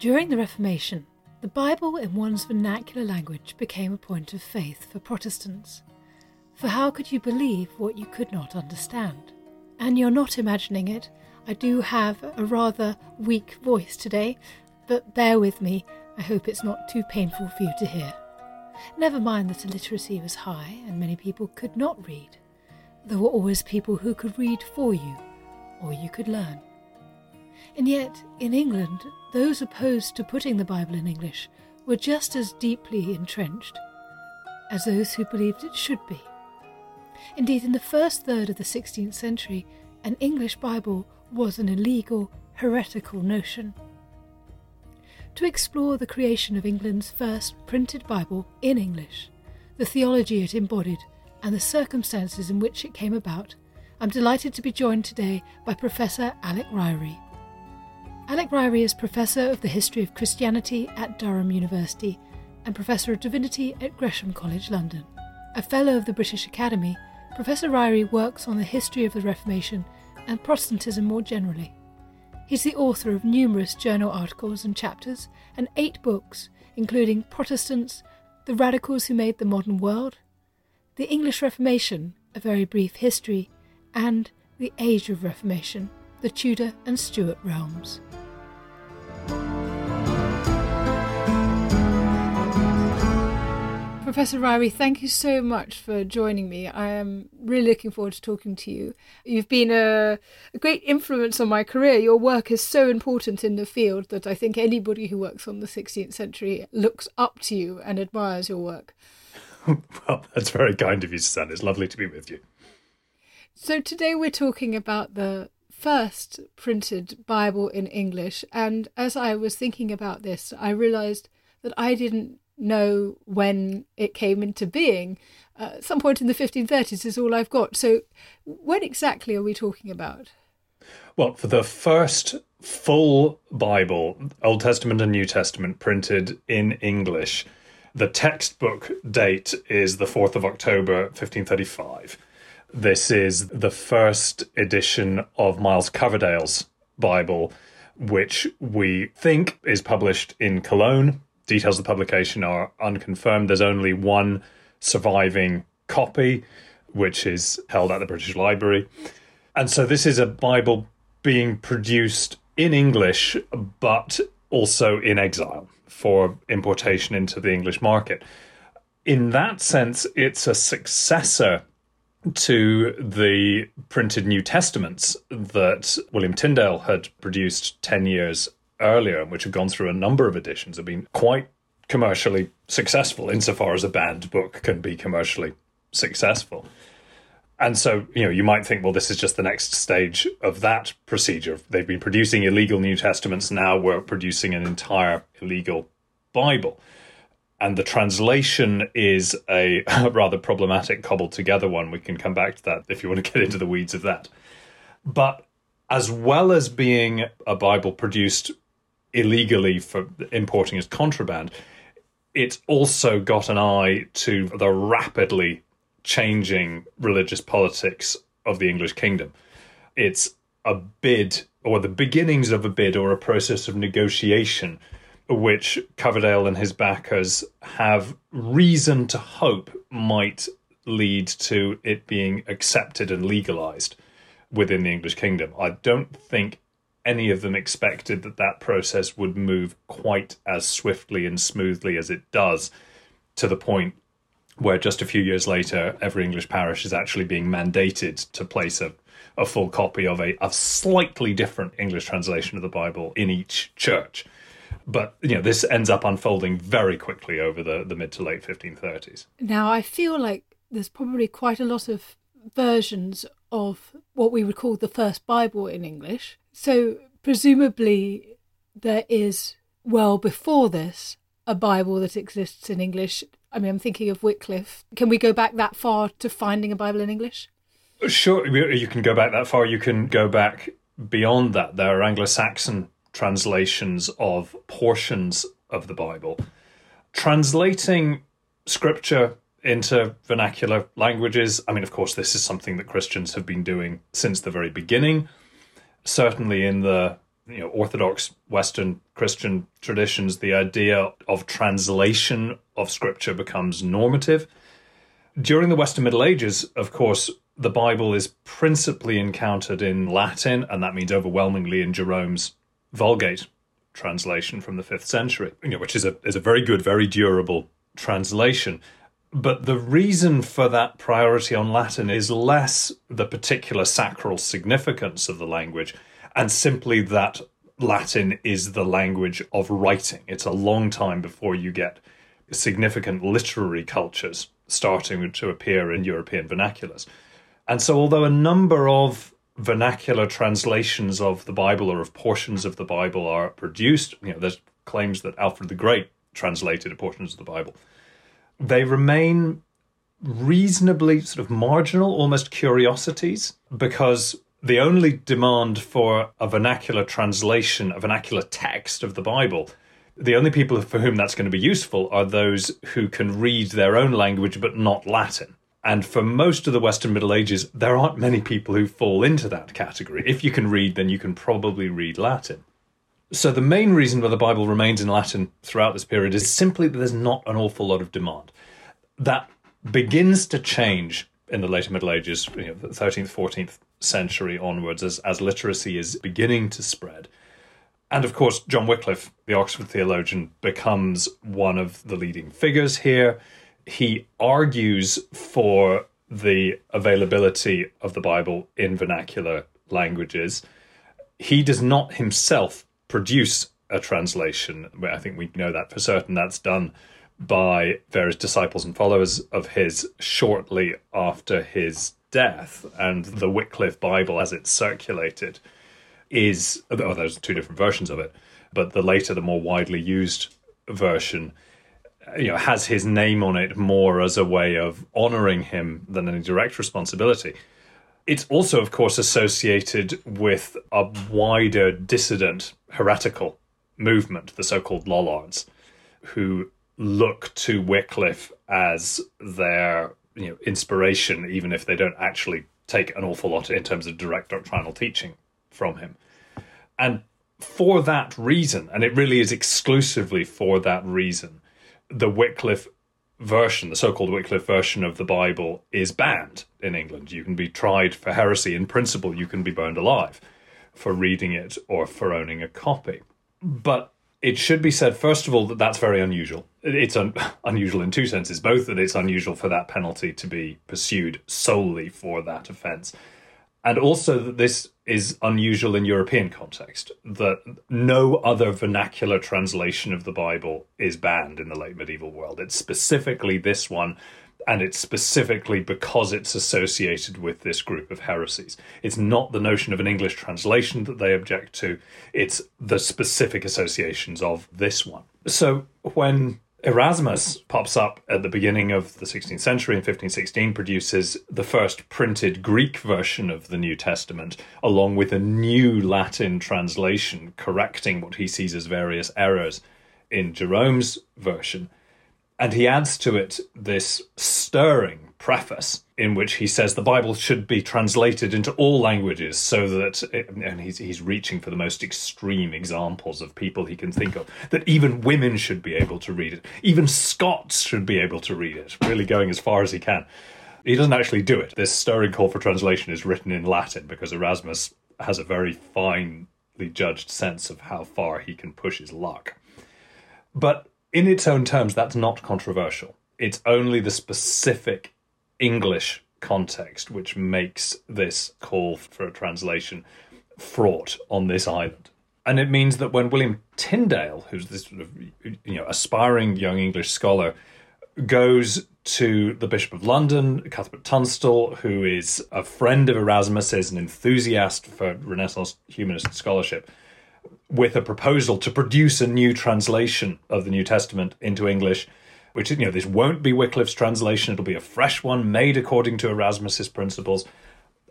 During the Reformation, the Bible in one's vernacular language became a point of faith for Protestants. For how could you believe what you could not understand? And you're not imagining it. I do have a rather weak voice today, but bear with me. I hope it's not too painful for you to hear. Never mind that illiteracy was high and many people could not read. There were always people who could read for you, or you could learn. And yet, in England, those opposed to putting the Bible in English were just as deeply entrenched as those who believed it should be. Indeed, in the first third of the 16th century, an English Bible was an illegal, heretical notion. To explore the creation of England's first printed Bible in English, the theology it embodied, and the circumstances in which it came about, I'm delighted to be joined today by Professor Alec Ryrie. Alec Ryrie is Professor of the History of Christianity at Durham University and Professor of Divinity at Gresham College, London. A Fellow of the British Academy, Professor Ryrie works on the history of the Reformation and Protestantism more generally. He's the author of numerous journal articles and chapters and eight books, including Protestants, The Radicals Who Made the Modern World, The English Reformation, A Very Brief History, and The Age of Reformation, The Tudor and Stuart Realms. Professor Ryrie, thank you so much for joining me. I am really looking forward to talking to you. You've been a, a, great influence on my career. Your work is so important in the field that I think anybody who works on the 16th century looks up to you and admires your work. well, that's very kind of you, Suzannah. It's lovely to be with you. So, today we're talking about the first printed Bible in English. And as I was thinking about this, I realized that I didn't know when it came into being. Uh, some point in the 1530s is all I've got. So, when exactly are we talking about? Well, for the first full Bible, Old Testament and New Testament, printed in English, the textbook date is the 4th of October, 1535. This is the first edition of Miles Coverdale's Bible, which we think is published in Cologne Details of the publication are unconfirmed. There's only one surviving copy, which is held at the British Library. And so this is a Bible being produced in English, but also in exile for importation into the English market. In that sense, it's a successor to the printed New Testaments that William Tyndale had produced 10 years earlier, which have gone through a number of editions, have been quite commercially successful insofar as a banned book can be commercially successful. And so, you know, you might think, well, this is just the next stage of that procedure. They've been producing illegal New Testaments, now we're producing an entire illegal Bible. And the translation is a rather problematic, cobbled together one. We can come back to that if you want to get into the weeds of that. But as well as being a Bible produced illegally for importing as contraband, it's also got an eye to the rapidly changing religious politics of the English kingdom. It's a bid, or the beginnings of a bid, or a process of negotiation, which Coverdale and his backers have reason to hope might lead to it being accepted and legalized within the English kingdom. I don't think any of them expected that that process would move quite as swiftly and smoothly as it does to the point where just a few years later every english parish is actually being mandated to place a, a full copy of a, a slightly different english translation of the bible in each church. But you know this ends up unfolding very quickly over the, the mid to late 1530s now i feel like there's probably quite a lot of versions of what we would call the first Bible in English. So, presumably, there is, well before this, a Bible that exists in English. I mean, I'm thinking of Wycliffe. Can we go back that far to finding a Bible in English? Sure, you can go back that far. You can go back beyond that. There are Anglo Saxon translations of portions of the Bible. Translating scripture into vernacular languages, I mean, of course, this is something that Christians have been doing since the very beginning. Certainly in the you know, Orthodox Western Christian traditions, the idea of translation of scripture becomes normative. During the Western Middle Ages, of course, the Bible is principally encountered in Latin, and that means overwhelmingly in Jerome's Vulgate translation from the fifth century, you know, which is a is a very good, very durable translation. But the reason for that priority on Latin is less the particular sacral significance of the language and simply that Latin is the language of writing. It's a long time before you get significant literary cultures starting to appear in European vernaculars. And so, although a number of vernacular translations of the Bible or of portions of the Bible are produced, you know, there's claims that Alfred the Great translated portions of the Bible, they remain reasonably sort of marginal, almost curiosities, because the only demand for a vernacular translation, a vernacular text of the Bible, the only people for whom that's going to be useful are those who can read their own language but not Latin. And for most of the Western Middle Ages, there aren't many people who fall into that category. If you can read, then you can probably read Latin. So the main reason why the Bible remains in Latin throughout this period is simply that there's not an awful lot of demand. That begins to change in the later Middle Ages, you know, the 13th, 14th century onwards, as, as literacy is beginning to spread. And of course, John Wycliffe, the Oxford theologian, becomes one of the leading figures here. He argues for the availability of the Bible in vernacular languages. He does not himself produce a translation. I think we know that for certain. That's done by various disciples and followers of his shortly after his death. And the Wycliffe Bible, as it's circulated, is oh, there's two different versions of it, but the later, the more widely used version, you know, has his name on it more as a way of honoring him than any direct responsibility. It's also, of course, associated with a wider dissident heretical movement, the so called Lollards, who look to Wycliffe as their you know inspiration, even if they don't actually take an awful lot in terms of direct doctrinal teaching from him. And for that reason, and it really is exclusively for that reason, the Wycliffe version, the so called Wycliffe version of the Bible, is banned in England. You can be tried for heresy. In principle, you can be burned alive for reading it or for owning a copy. But it should be said, first of all, that that's very unusual. It's un- unusual in two senses both that it's unusual for that penalty to be pursued solely for that offence, and also that this is unusual in European context, that no other vernacular translation of the Bible is banned in the late medieval world. It's specifically this one and it's specifically because it's associated with this group of heresies. It's not the notion of an English translation that they object to, it's the specific associations of this one. So when Erasmus pops up at the beginning of the 16th century in 1516, produces the first printed Greek version of the New Testament, along with a new Latin translation correcting what he sees as various errors in Jerome's version and he adds to it this stirring preface in which he says the Bible should be translated into all languages so that, it, and he's, he's reaching for the most extreme examples of people he can think of, that even women should be able to read it. Even Scots should be able to read it, really going as far as he can. He doesn't actually do it. This stirring call for translation is written in Latin because Erasmus has a very finely judged sense of how far he can push his luck. But in its own terms, that's not controversial. It's only the specific English context which makes this call for a translation fraught on this island. And it means that when William Tyndale, who's this sort of you know aspiring young English scholar, goes to the Bishop of London, Cuthbert Tunstall, who is a friend of Erasmus, is an enthusiast for Renaissance humanist scholarship, with a proposal to produce a new translation of the New Testament into English. Which, you know, this won't be Wycliffe's translation, it'll be a fresh one made according to Erasmus's principles.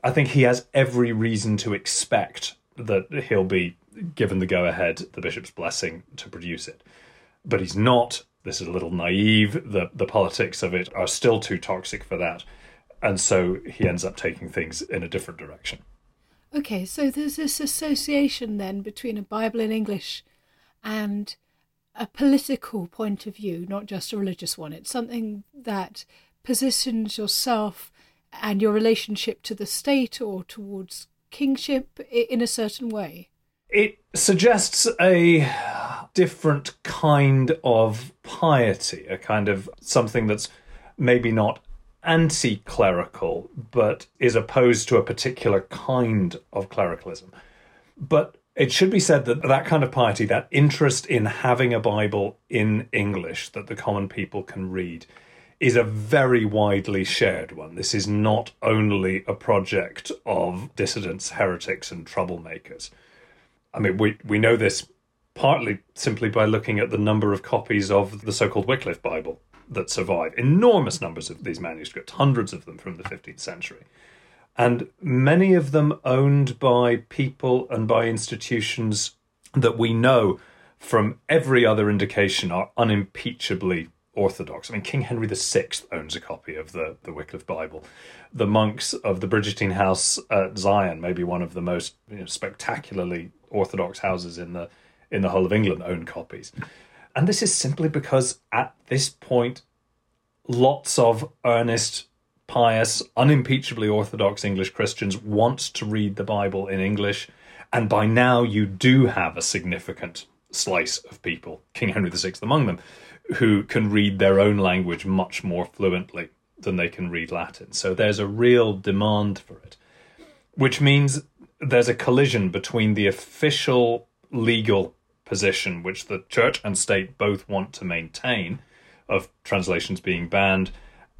I think he has every reason to expect that he'll be given the go ahead, the bishop's blessing to produce it. But he's not. This is a little naive. The, the politics of it are still too toxic for that. And so he ends up taking things in a different direction. Okay, so there's this association then between a Bible in English and a political point of view, not just a religious one. It's something that positions yourself and your relationship to the state or towards kingship in a certain way. It suggests a different kind of piety, a kind of something that's maybe not anti clerical, but is opposed to a particular kind of clericalism. But it should be said that that kind of piety, that interest in having a Bible in English that the common people can read, is a very widely shared one. This is not only a project of dissidents, heretics, and troublemakers. I mean, we, we know this partly simply by looking at the number of copies of the so called Wycliffe Bible that survive. Enormous numbers of these manuscripts, hundreds of them from the 15th century. And many of them owned by people and by institutions that we know from every other indication are unimpeachably orthodox. I mean, King Henry VI owns a copy of the, the Wycliffe Bible. The monks of the Bridgettine House at Syon, maybe one of the most you know, spectacularly orthodox houses in the in the whole of England, own copies. And this is simply because at this point, lots of earnest, pious, unimpeachably orthodox English Christians want to read the Bible in English. And by now, you do have a significant slice of people, King Henry VI among them, who can read their own language much more fluently than they can read Latin. So there's a real demand for it, which means there's a collision between the official legal position, which the church and state both want to maintain, of translations being banned,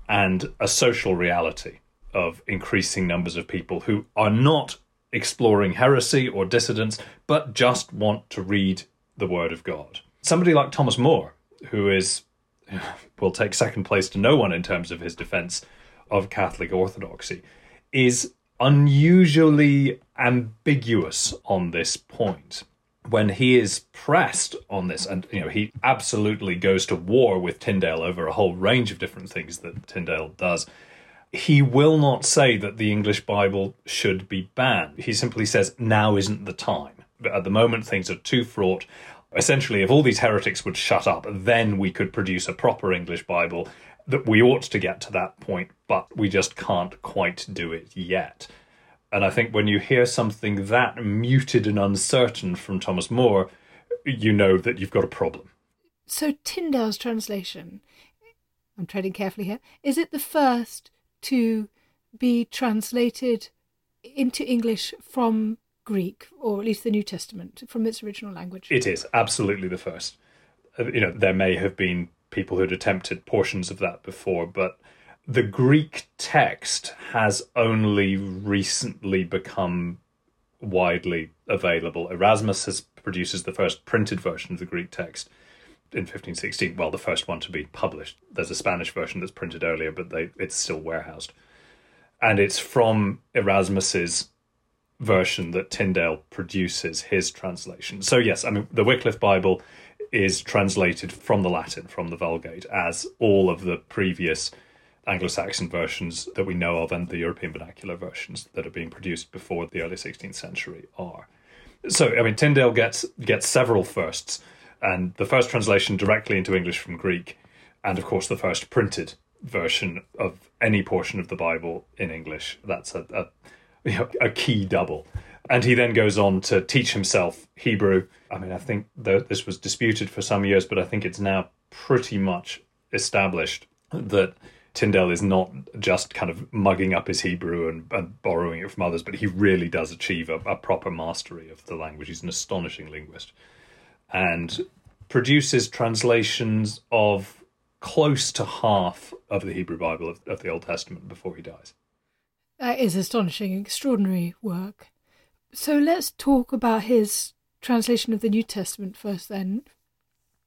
and a social reality of increasing numbers of people who are not exploring heresy or dissidence, but just want to read the Word of God. Somebody like Thomas More, who is will take second place to no one in terms of his defense of Catholic orthodoxy, is unusually ambiguous on this point. When he is pressed on this, and you know, he absolutely goes to war with Tyndale over a whole range of different things that Tyndale does. He will not say that the English Bible should be banned. He simply says, now isn't the time. But at the moment, things are too fraught essentially, if all these heretics would shut up, then we could produce a proper English Bible. That we ought to get to that point, but we just can't quite do it yet. And I think when you hear something that muted and uncertain from Thomas More, you know that you've got a problem. So Tyndale's translation, I'm treading carefully here, is it the first to be translated into English from Greek, or at least the New Testament, from its original language. It is absolutely the first. Uh, you know, there may have been people who'd attempted portions of that before, but the Greek text has only recently become widely available. Erasmus has produces the first printed version of the Greek text in 1516. Well, the first one to be published. There's a Spanish version that's printed earlier, but they, it's still warehoused. And it's from Erasmus's version that Tyndale produces his translation. So, yes, I mean, the Wycliffe Bible is translated from the Latin, from the Vulgate, as all of the previous Anglo Saxon versions that we know of and the European vernacular versions that are being produced before the early 16th century are. So, I mean, Tyndale gets, gets several firsts, and the first translation directly into English from Greek, and of course, the first printed version of any portion of the Bible in English. That's a, a you know, a key double. And he then goes on to teach himself Hebrew. I mean, I think this was disputed for some years, but I think it's now pretty much established that Tyndale is not just kind of mugging up his Hebrew and, and borrowing it from others, but he really does achieve a, a proper mastery of the language. He's an astonishing linguist and produces translations of close to half of the Hebrew Bible of, of the Old Testament before he dies. That is astonishing, extraordinary work. So let's talk about his translation of the New Testament first, then.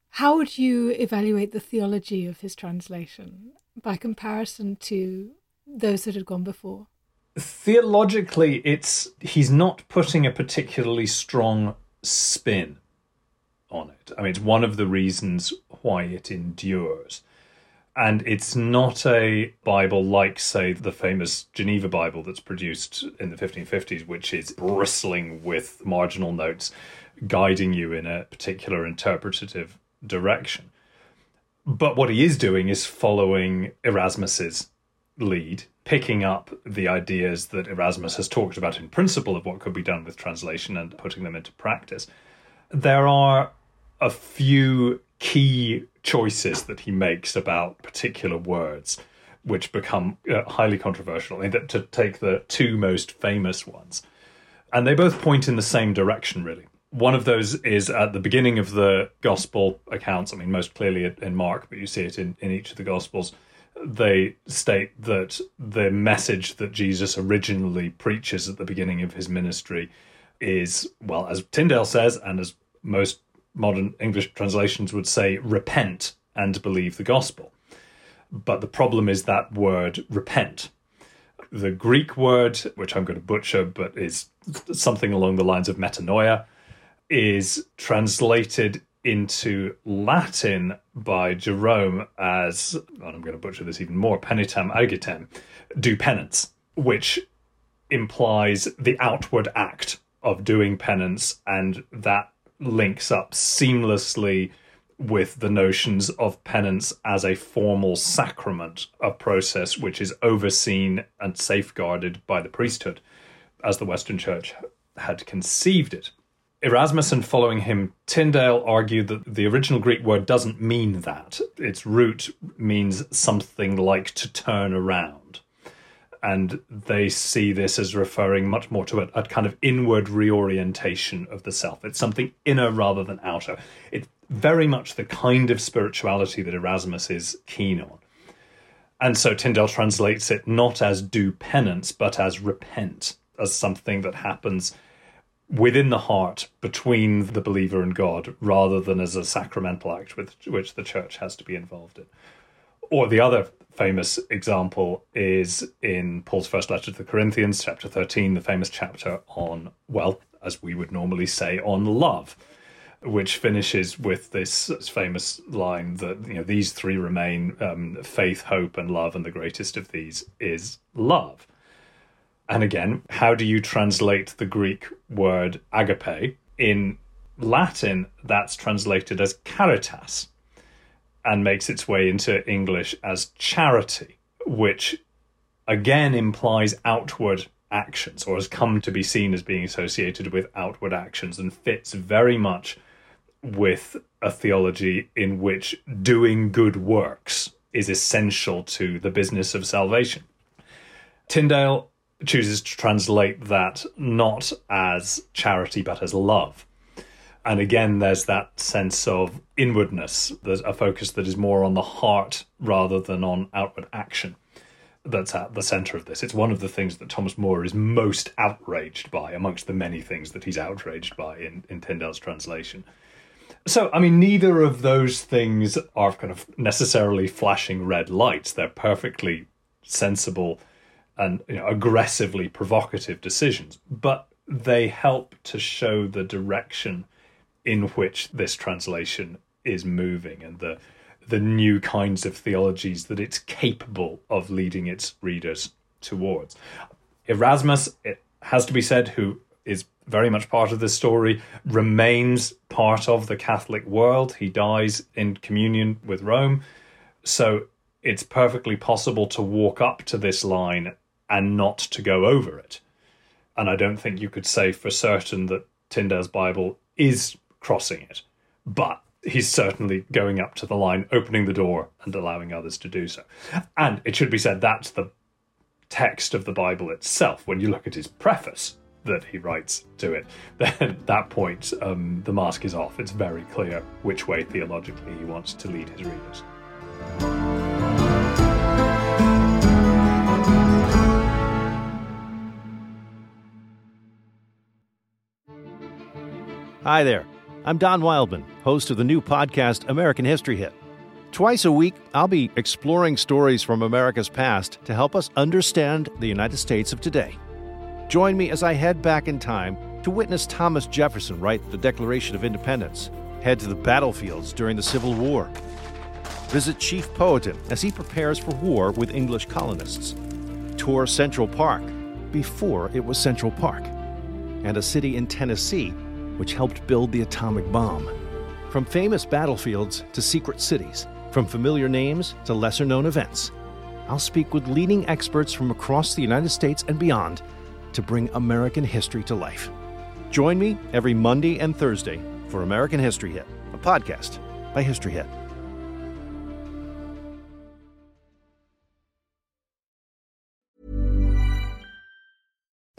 How would you evaluate the theology of his translation by comparison to those that had gone before? Theologically, it's he's not putting a particularly strong spin on it. I mean, it's one of the reasons why it endures. And it's not a Bible like, say, the famous Geneva Bible that's produced in the 1550s, which is bristling with marginal notes guiding you in a particular interpretative direction. But what he is doing is following Erasmus's lead, picking up the ideas that Erasmus has talked about in principle of what could be done with translation and putting them into practice. There are a few key choices that he makes about particular words which become uh, highly controversial. to take the two most famous ones, and they both point in the same direction, really. One of those is at the beginning of the gospel accounts. I mean, most clearly in Mark, but you see it in, in each of the gospels. They state that the message that Jesus originally preaches at the beginning of his ministry is, well, as Tyndale says, and as most modern English translations would say, repent and believe the gospel. But the problem is that word repent. The Greek word, which I'm going to butcher, but is something along the lines of metanoia, is translated into Latin by Jerome as, oh, and I'm going to butcher this even more, penitam agitem, do penance, which implies the outward act of doing penance, and that links up seamlessly with the notions of penance as a formal sacrament, a process which is overseen and safeguarded by the priesthood, as the Western Church had conceived it. Erasmus and following him, Tyndale argued that the original Greek word doesn't mean that. Its root means something like to turn around. And they see this as referring much more to a, a kind of inward reorientation of the self. It's something inner rather than outer. It's very much the kind of spirituality that Erasmus is keen on. And so Tyndale translates it not as do penance, but as repent, as something that happens within the heart between the believer and God rather than as a sacramental act with which the church has to be involved in. Or the other famous example is in Paul's first letter to the Corinthians, chapter 13, the famous chapter on, well, as we would normally say, on love, which finishes with this famous line that, you know, these three remain um, faith, hope, and love, and the greatest of these is love. And again, how do you translate the Greek word agape? In Latin, that's translated as caritas and makes its way into English as charity, which again implies outward actions or has come to be seen as being associated with outward actions and fits very much with a theology in which doing good works is essential to the business of salvation. Tyndale chooses to translate that not as charity but as love. And again, there's that sense of inwardness. There's a focus that is more on the heart rather than on outward action that's at the center of this. It's one of the things that Thomas More is most outraged by, amongst the many things that he's outraged by in, in Tyndale's translation. So, I mean, neither of those things are kind of necessarily flashing red lights. They're perfectly sensible and you know, aggressively provocative decisions, but they help to show the direction in which this translation is moving and the the new kinds of theologies that it's capable of leading its readers towards. Erasmus, it has to be said, who is very much part of this story, remains part of the Catholic world. He dies in communion with Rome. So it's perfectly possible to walk up to this line and not to go over it. And I don't think you could say for certain that Tyndale's Bible is crossing it, but he's certainly going up to the line, opening the door, and allowing others to do so. And it should be said that's the text of the Bible itself. When you look at his preface that he writes to it, then at that point, um, the mask is off. It's very clear which way theologically he wants to lead his readers. Hi there. I'm Don Wildman, host of the new podcast American History Hit. Twice a week, I'll be exploring stories from America's past to help us understand the United States of today. Join me as I head back in time to witness Thomas Jefferson write the Declaration of Independence, head to the battlefields during the Civil War, visit Chief Powhatan as he prepares for war with English colonists, tour Central Park before it was Central Park, and a city in Tennessee which helped build the atomic bomb. From famous battlefields to secret cities, from familiar names to lesser known events, I'll speak with leading experts from across the United States and beyond to bring American history to life. Join me every Monday and Thursday for American History Hit, a podcast by History Hit.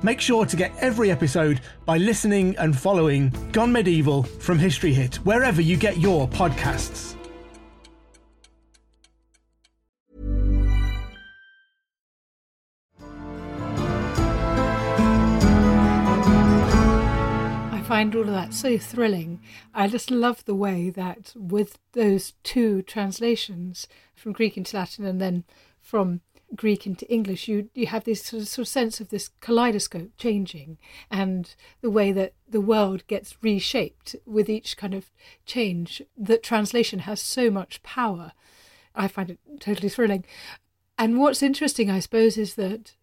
Make sure to get every episode by listening and following Gone Medieval from History Hit, wherever you get your podcasts. I find all of that so thrilling. I just love the way that with those two translations from Greek into Latin and then from Greek into English, you you have this sort of, sort of sense of this kaleidoscope changing, and the way that the world gets reshaped with each kind of change. That translation has so much power. I find it totally thrilling. And what's interesting, I suppose, is that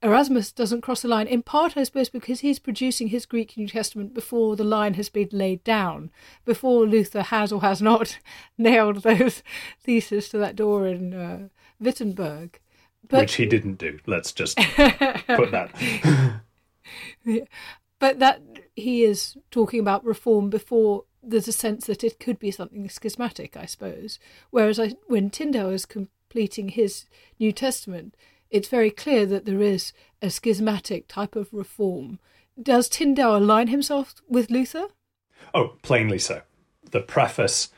Erasmus doesn't cross the line, in part, I suppose, because he's producing his Greek New Testament before the line has been laid down, before Luther has or has not nailed those theses to that door in uh, Wittenberg. But, Which he didn't do. Let's just put that. yeah. But that he is talking about reform before there's a sense that it could be something schismatic, I suppose. Whereas I, when Tyndale is completing his New Testament, it's very clear that there is a schismatic type of reform. Does Tyndale align himself with Luther? Oh, plainly so. The preface,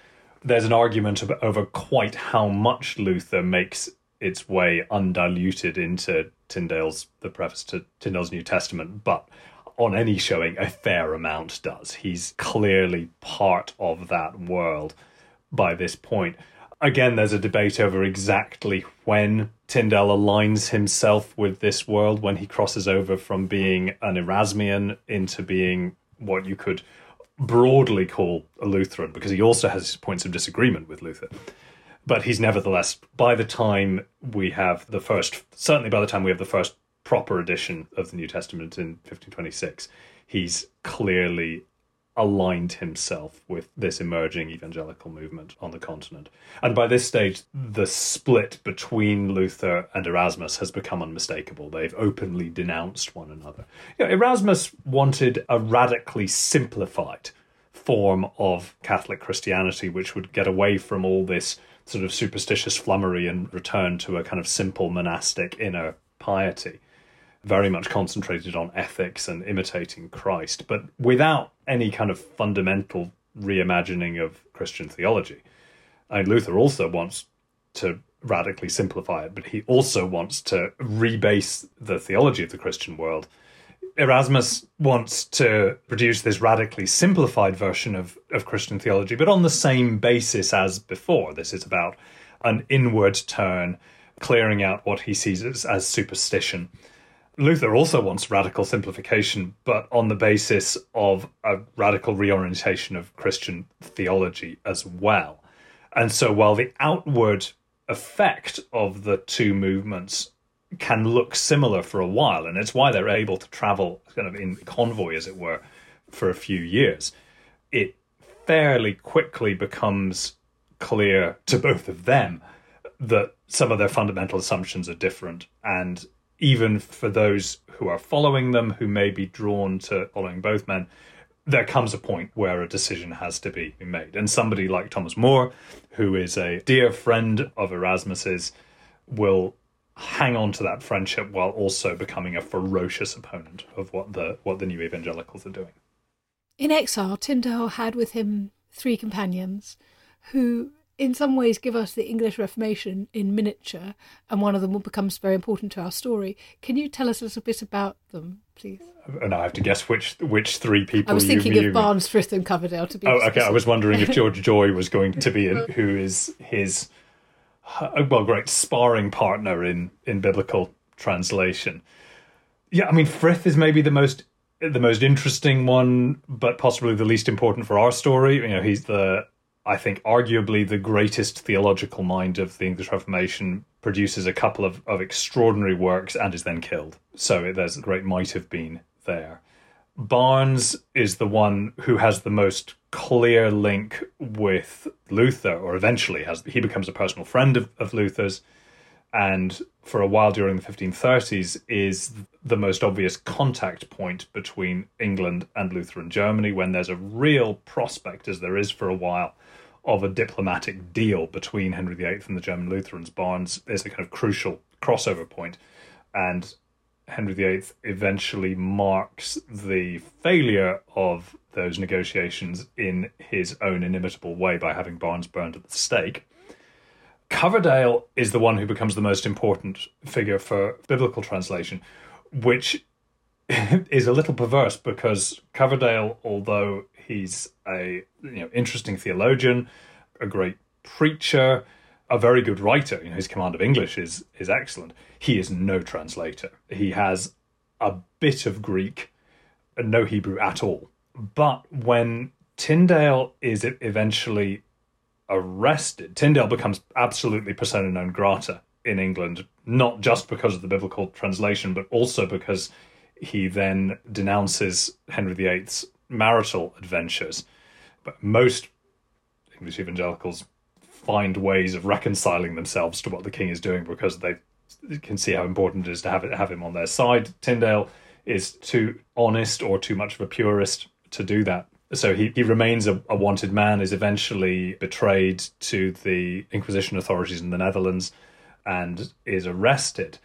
there's an argument over quite how much Luther makes its way undiluted into Tyndale's the preface to Tyndale's New Testament, but on any showing, a fair amount does. He's clearly part of that world by this point. Again, there's a debate over exactly when Tyndale aligns himself with this world, when he crosses over from being an Erasmian into being what you could broadly call a Lutheran, because he also has points of disagreement with Luther but he's nevertheless by the time we have the first certainly by the time we have the first proper edition of the new testament in 1526 he's clearly aligned himself with this emerging evangelical movement on the continent. And by this stage the split between luther and erasmus has become unmistakable. They've openly denounced one another. You know, erasmus wanted a radically simplified form of catholic christianity which would get away from all this sort of superstitious flummery and return to a kind of simple monastic inner piety, very much concentrated on ethics and imitating Christ, but without any kind of fundamental reimagining of Christian theology. And Luther also wants to radically simplify it, but he also wants to rebase the theology of the Christian world. Erasmus wants to produce this radically simplified version of, of Christian theology, but on the same basis as before. This is about an inward turn, clearing out what he sees as, as superstition. Luther also wants radical simplification, but on the basis of a radical reorientation of Christian theology as well. And so while the outward effect of the two movements can look similar for a while, and it's why they're able to travel kind of in convoy, as it were, for a few years. It fairly quickly becomes clear to both of them that some of their fundamental assumptions are different. And even for those who are following them, who may be drawn to following both men, there comes a point where a decision has to be made. And somebody like Thomas More, who is a dear friend of Erasmus's, will hang on to that friendship while also becoming a ferocious opponent of what the what the new evangelicals are doing. In exile, Tyndale had with him three companions who in some ways give us the English Reformation in miniature, and one of them becomes very important to our story. Can you tell us a little bit about them, please? And I have to guess which which three people. I was thinking of Barnes, Frith, and Coverdale. To be oh, okay. I was wondering if George Joye was going to be in, who is his uh, well, great sparring partner in in biblical translation. Yeah, I mean, Frith is maybe the most the most interesting one, but possibly the least important for our story. You know, he's the I think arguably the greatest theological mind of the English Reformation, produces a couple of, of extraordinary works and is then killed. So there's a great might have been there. Barnes is the one who has the most clear link with Luther, or eventually has he becomes a personal friend of, of Luther's, and for a while during the 1530s is the most obvious contact point between England and Lutheran Germany when there's a real prospect, as there is for a while, of a diplomatic deal between Henry VIII and the German Lutherans. Barnes is a kind of crucial crossover point, and Henry VIII eventually marks the failure of those negotiations in his own inimitable way by having Barnes burned at the stake. Coverdale is the one who becomes the most important figure for biblical translation, which is a little perverse because Coverdale, although he's a you know interesting theologian, a great preacher, a very good writer. You know, his command of English is is excellent. He is no translator. He has a bit of Greek and no Hebrew at all. But when Tyndale is eventually arrested, Tyndale becomes absolutely persona non grata in England, not just because of the biblical translation, but also because he then denounces Henry VIII's marital adventures. But most English evangelicals find ways of reconciling themselves to what the king is doing because they can see how important it is to have it, have him on their side. Tyndale is too honest or too much of a purist to do that. So he, he remains a, a wanted man, is eventually betrayed to the Inquisition authorities in the Netherlands and is arrested.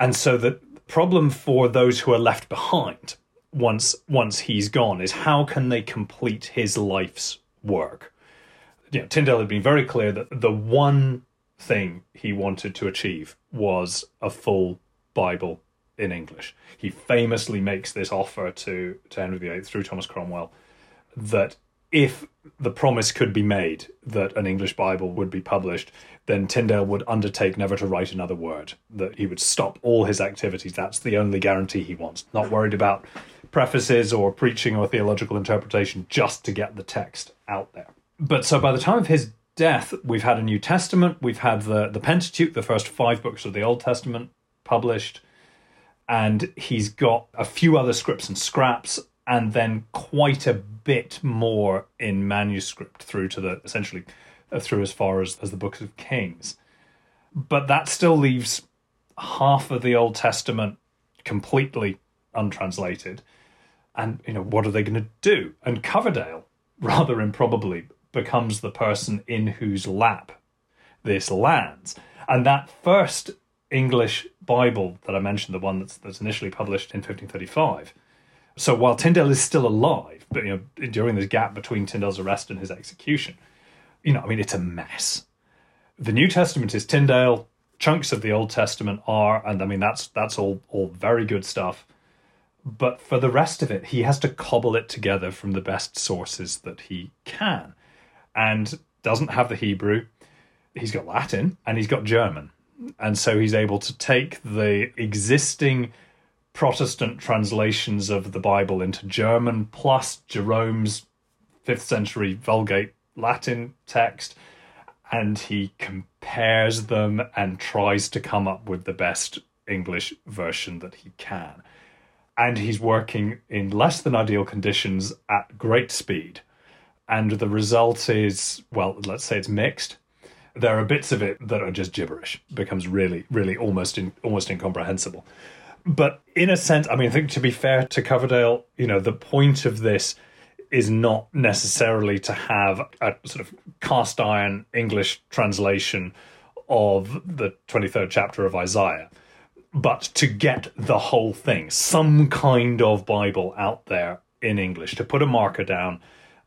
And so the problem for those who are left behind once once he's gone is how can they complete his life's work? Know, Tyndale had been very clear that the one thing he wanted to achieve was a full Bible in English. He famously makes this offer to, to Henry VIII through Thomas Cromwell that if the promise could be made that an English Bible would be published, then Tyndale would undertake never to write another word, that he would stop all his activities. That's the only guarantee he wants. Not worried about prefaces or preaching or theological interpretation, just to get the text out there. But so by the time of his death, we've had a New Testament, we've had the, the Pentateuch, the first five books of the Old Testament published, and he's got a few other scripts and scraps, and then quite a bit more in manuscript through to the essentially uh, through as far as, as the books of Kings. But that still leaves half of the Old Testament completely untranslated. And, you know, what are they going to do? And Coverdale, rather improbably, becomes the person in whose lap this lands. And that first English Bible that I mentioned, the one that's, that's initially published in 1535, so while Tyndale is still alive, but you know during this gap between Tyndale's arrest and his execution, you know, I mean, it's a mess. The New Testament is Tyndale, chunks of the Old Testament are, and I mean, that's that's all all very good stuff. But for the rest of it, he has to cobble it together from the best sources that he can, and doesn't have the Hebrew. He's got Latin and he's got German, and so he's able to take the existing Protestant translations of the Bible into German plus Jerome's fifth century Vulgate Latin text, and he compares them and tries to come up with the best English version that he can. And he's working in less than ideal conditions at great speed. And the result is, well, let's say it's mixed. There are bits of it that are just gibberish, becomes really, really almost in, almost incomprehensible. But in a sense, I mean, I think to be fair to Coverdale, you know, the point of this is not necessarily to have a sort of cast iron English translation of the 23rd chapter of Isaiah, but to get the whole thing, some kind of Bible out there in English, to put a marker down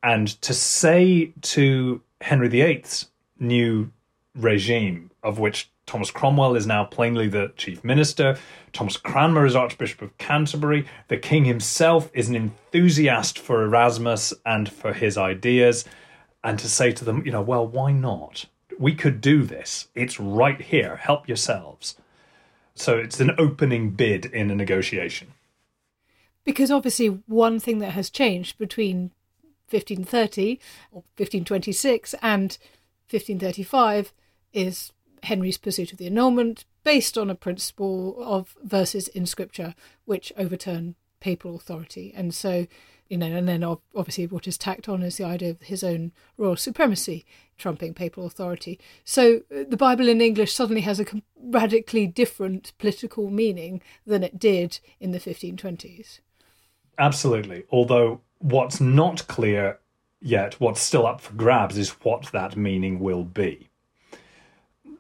and to say to Henry VIII's new regime, of which Thomas Cromwell is now plainly the chief minister. Thomas Cranmer is Archbishop of Canterbury. The king himself is an enthusiast for Erasmus and for his ideas. And to say to them, you know, well, why not? We could do this. It's right here. Help yourselves. So it's an opening bid in a negotiation. Because obviously, one thing that has changed between 1530 or 1526 and 1535 is Henry's pursuit of the annulment, based on a principle of verses in scripture which overturn papal authority. And so, you know, and then obviously what is tacked on is the idea of his own royal supremacy trumping papal authority. So uh, the Bible in English suddenly has a radically different political meaning than it did in the 1520s. Absolutely. Although what's not clear yet, what's still up for grabs, is what that meaning will be.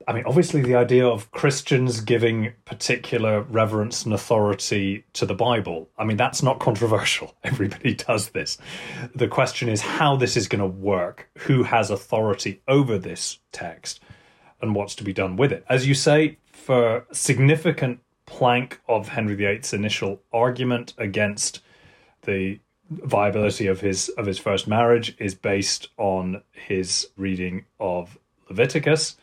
I mean, obviously, the idea of Christians giving particular reverence and authority to the Bible, I mean, that's not controversial. Everybody does this. The question is how this is going to work, who has authority over this text, and what's to be done with it. As you say, for significant plank of Henry VIII's initial argument against the viability of his of his first marriage is based on his reading of Leviticus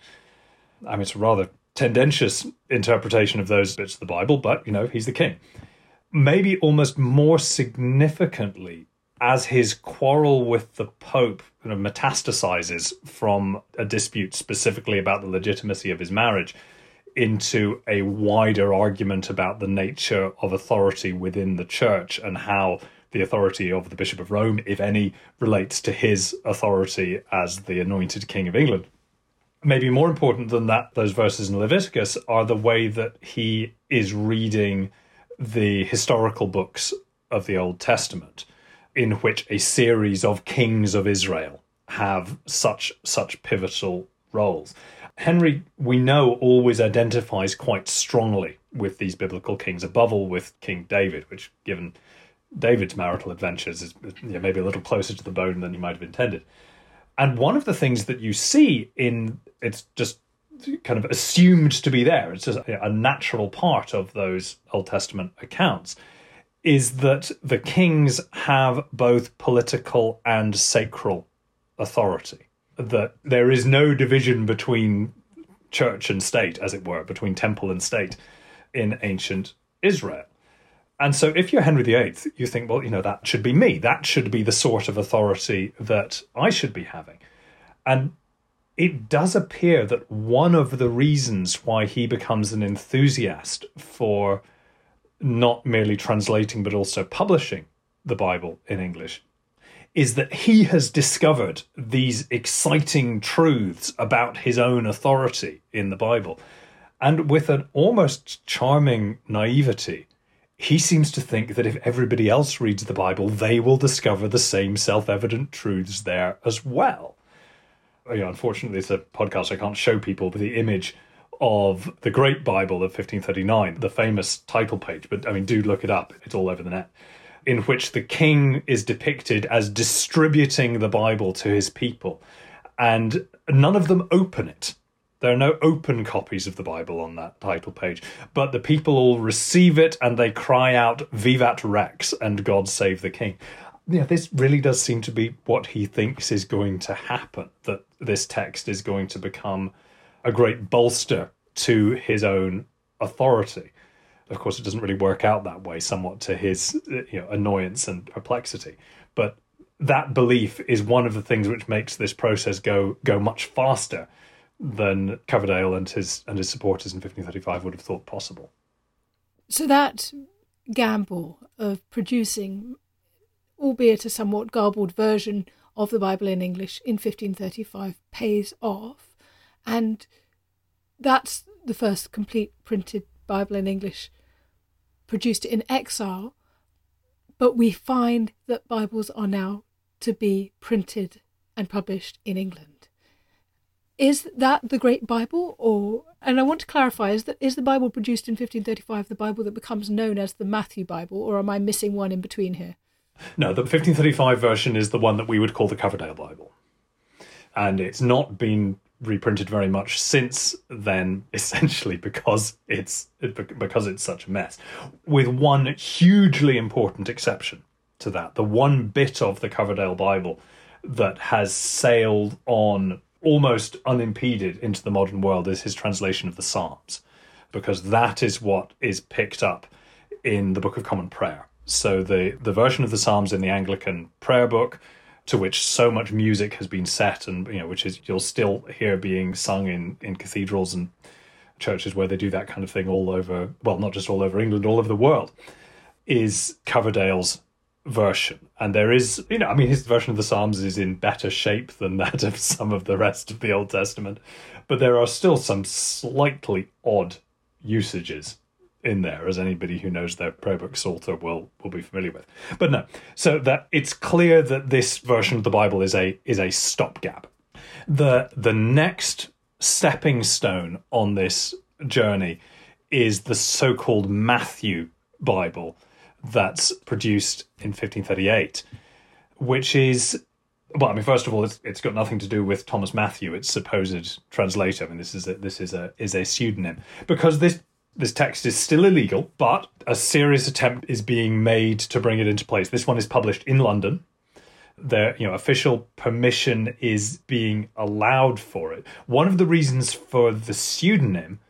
I mean, it's a rather tendentious interpretation of those bits of the Bible, but, you know, he's the king. Maybe almost more significantly, as his quarrel with the Pope kind of metastasizes from a dispute specifically about the legitimacy of his marriage into a wider argument about the nature of authority within the church and how the authority of the Bishop of Rome, if any, relates to his authority as the anointed King of England maybe more important than that, those verses in Leviticus are the way that he is reading the historical books of the Old Testament, in which a series of kings of Israel have such such pivotal roles. Henry, we know, always identifies quite strongly with these biblical kings, above all with King David, which, given David's marital adventures, is maybe a little closer to the bone than you might have intended. And one of the things that you see in it's just kind of assumed to be there. It's just a natural part of those Old Testament accounts. Is that the kings have both political and sacral authority? That there is no division between church and state, as it were, between temple and state in ancient Israel. And so if you're Henry VIII, you think, well, you know, that should be me. That should be the sort of authority that I should be having. And it does appear that one of the reasons why he becomes an enthusiast for not merely translating but also publishing the Bible in English is that he has discovered these exciting truths about his own authority in the Bible. And with an almost charming naivety, he seems to think that if everybody else reads the Bible, they will discover the same self evident truths there as well you know, unfortunately, it's a podcast. I can't show people the image of the Great Bible of 1539, the famous title page. But I mean, do look it up. It's all over the net. In which the king is depicted as distributing the Bible to his people. and none of them open it. There are no open copies of the Bible on that title page, but the people all receive it and they cry out, Vivat Rex and God save the King. Yeah, this really does seem to be what he thinks is going to happen, that this text is going to become a great bolster to his own authority. Of course, it doesn't really work out that way, somewhat to his you know, annoyance and perplexity. But that belief is one of the things which makes this process go go much faster than Coverdale and his and his supporters in 1535 would have thought possible. So that gamble of producing, albeit a somewhat garbled version of the Bible in English in 1535, pays off, and that's the first complete printed Bible in English produced in exile. But we find that Bibles are now to be printed and published in England. Is that the Great Bible, or and I want to clarify: is that is the Bible produced in 1535 the Bible that becomes known as the Matthew Bible, or am I missing one in between here? No, the 1535 version is the one that we would call the Coverdale Bible, and it's not been reprinted very much since then essentially because it's because it's such a mess with one hugely important exception to that the one bit of the Coverdale Bible that has sailed on almost unimpeded into the modern world is his translation of the Psalms, because that is what is picked up in the Book of Common Prayer. So the the version of the Psalms in the Anglican prayer book, to which so much music has been set, and you know, which is you'll still hear being sung in in cathedrals and churches where they do that kind of thing all over. Well, not just all over England, all over the world, is Coverdale's version. And there is, you know, I mean, his version of the Psalms is in better shape than that of some of the rest of the Old Testament, but there are still some slightly odd usages in there, as anybody who knows their prayer book Psalter will will be familiar with. But no, so that it's clear that this version of the Bible is a is a stopgap. The the next stepping stone on this journey is the so-called Matthew Bible, that's produced in 1538, which is well, I mean, first of all, it's, it's got nothing to do with Thomas Matthew, its supposed translator. I mean, this is a, this is a is a pseudonym because this this text is still illegal, but a serious attempt is being made to bring it into place. This one is published in London. The you know official permission is being allowed for it. One of the reasons for the pseudonym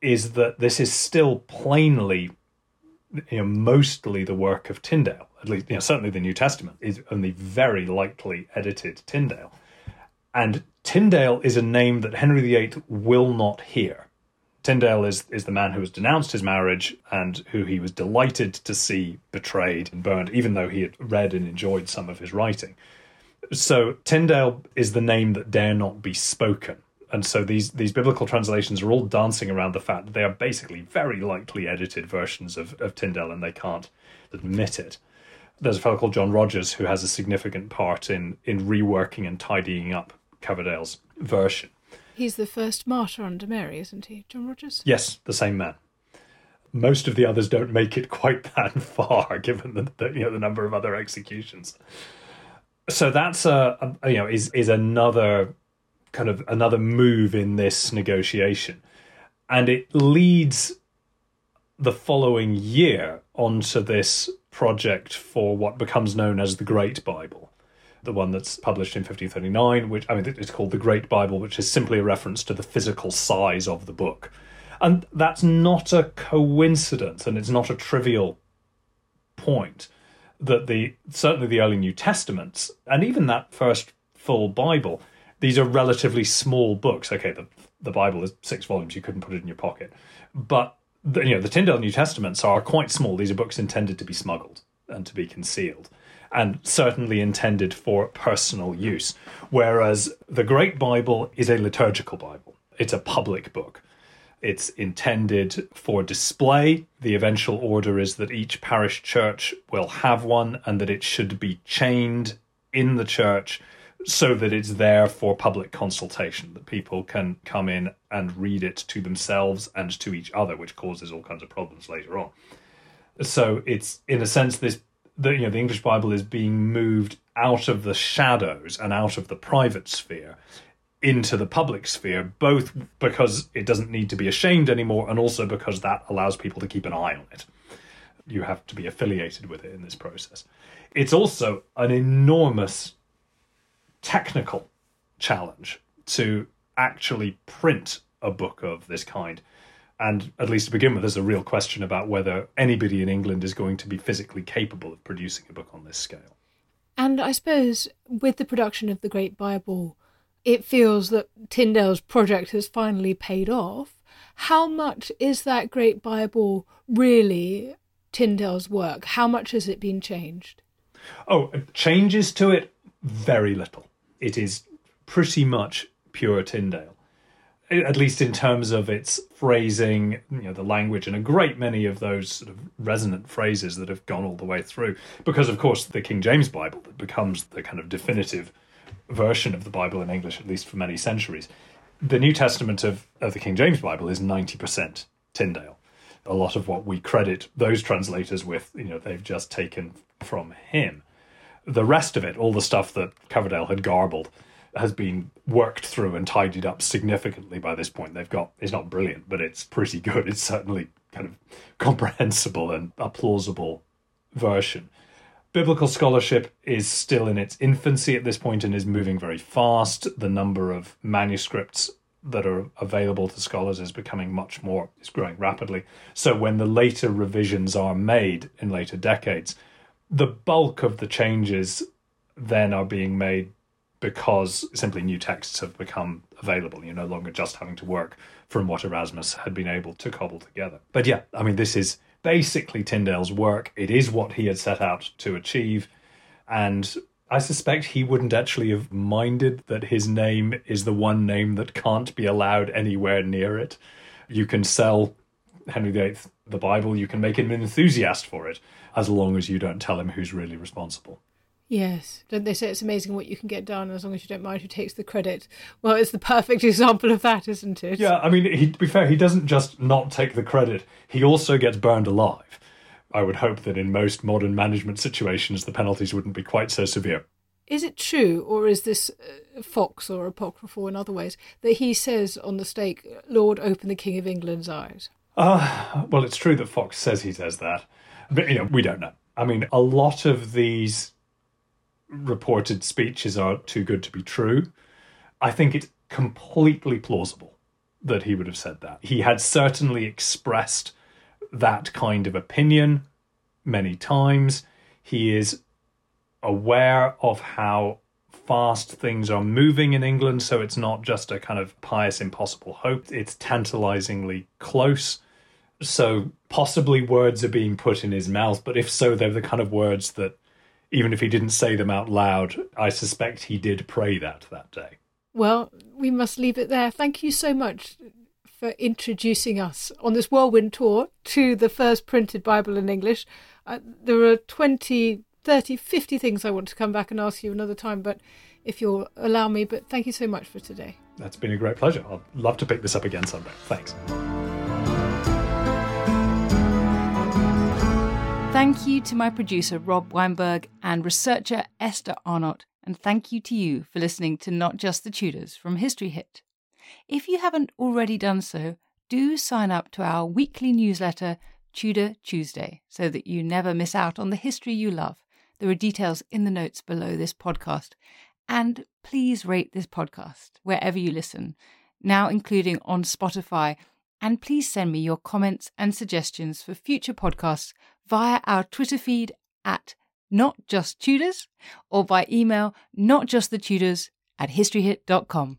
is that this is still plainly you know, mostly the work of Tyndale. At least, you know, certainly the New Testament is only very lightly edited Tyndale. And Tyndale is a name that Henry VIII will not hear. Tyndale is, is the man who has denounced his marriage and who he was delighted to see betrayed and burned, even though he had read and enjoyed some of his writing. So Tyndale is the name that dare not be spoken and so these these biblical translations are all dancing around the fact that they are basically very likely edited versions of, of Tyndale, and they can't admit it. There's a fellow called John Rogers who has a significant part in in reworking and tidying up Coverdale's version. He's the first martyr under Mary, isn't he, John Rogers? Yes, the same man. Most of the others don't make it quite that far, given the, the you know the number of other executions. So that's a, a you know is is another kind of another move in this negotiation. And it leads the following year onto this project for what becomes known as the Great Bible, the one that's published in 1539, which I mean, it's called the Great Bible, which is simply a reference to the physical size of the book. And that's not a coincidence, and it's not a trivial point that the certainly the early New Testaments and even that first full Bible these are relatively small books. Okay, the the Bible is six volumes; you couldn't put it in your pocket, but the, you know the Tyndale New Testaments are quite small. These are books intended to be smuggled and to be concealed, and certainly intended for personal use. Whereas the Great Bible is a liturgical Bible; it's a public book. It's intended for display. The eventual order is that each parish church will have one and that it should be chained in the church so that it's there for public consultation, that people can come in and read it to themselves and to each other, which causes all kinds of problems later on. So it's in a sense this the you know the English Bible is being moved out of the shadows and out of the private sphere into the public sphere, both because it doesn't need to be ashamed anymore and also because that allows people to keep an eye on it. You have to be affiliated with it in this process. It's also an enormous technical challenge to actually print a book of this kind. And at least to begin with, there's a real question about whether anybody in England is going to be physically capable of producing a book on this scale. And I suppose with the production of the Great Bible, it feels that Tyndale's project has finally paid off. How much is that Great Bible really Tyndale's work? How much has it been changed? Oh, changes to it? Very little. It is pretty much pure Tyndale at least in terms of its phrasing, you know, the language, and a great many of those sort of resonant phrases that have gone all the way through. Because, of course, the King James Bible that becomes the kind of definitive version of the Bible in English, at least for many centuries. The New Testament of, of the King James Bible is 90% Tyndale. A lot of what we credit those translators with, you know, they've just taken from him. The rest of it, all the stuff that Coverdale had garbled, has been worked through and tidied up significantly by this point. They've got it's not brilliant, but it's pretty good. It's certainly kind of comprehensible and a plausible version. Biblical scholarship is still in its infancy at this point and is moving very fast. The number of manuscripts that are available to scholars is becoming much more, is growing rapidly. So when the later revisions are made in later decades, the bulk of the changes then are being made because simply new texts have become available. You're no longer just having to work from what Erasmus had been able to cobble together. But yeah, I mean, this is basically Tyndale's work. It is what he had set out to achieve. And I suspect he wouldn't actually have minded that his name is the one name that can't be allowed anywhere near it. You can sell Henry VIII the Bible, you can make him an enthusiast for it, as long as you don't tell him who's really responsible. Yes. Don't they say it's amazing what you can get done as long as you don't mind who takes the credit? Well, it's the perfect example of that, isn't it? Yeah, I mean, he, to be fair, he doesn't just not take the credit, he also gets burned alive. I would hope that in most modern management situations, the penalties wouldn't be quite so severe. Is it true, or is this uh, Foxe or apocryphal in other ways, that he says on the stake, Lord, open the King of England's eyes? Uh, well, it's true that Foxe says he says that, but, you know, we don't know. I mean, a lot of these reported speeches are too good to be true. I think it's completely plausible that he would have said that. He had certainly expressed that kind of opinion many times. He is aware of how fast things are moving in England, so it's not just a kind of pious, impossible hope. It's tantalizingly close. So possibly words are being put in his mouth, but if so, they're the kind of words that even if he didn't say them out loud, I suspect he did pray that that day. Well, we must leave it there. Thank you so much for introducing us on this whirlwind tour to the first printed Bible in English. Uh, there are 20, 30, 50 things I want to come back and ask you another time, but if you'll allow me, but thank you so much for today. That's been a great pleasure. I'd love to pick this up again someday. Thanks. Thank you to my producer, Rob Weinberg, and researcher, Esther Arnott. And thank you to you for listening to Not Just the Tudors from History Hit. If you haven't already done so, do sign up to our weekly newsletter, Tudor Tuesday, so that you never miss out on the history you love. There are details in the notes below this podcast. And please rate this podcast wherever you listen, now including on Spotify. And please send me your comments and suggestions for future podcasts via our Twitter feed at Not Just Tudors or by email notjustthetudors at historyhit.com.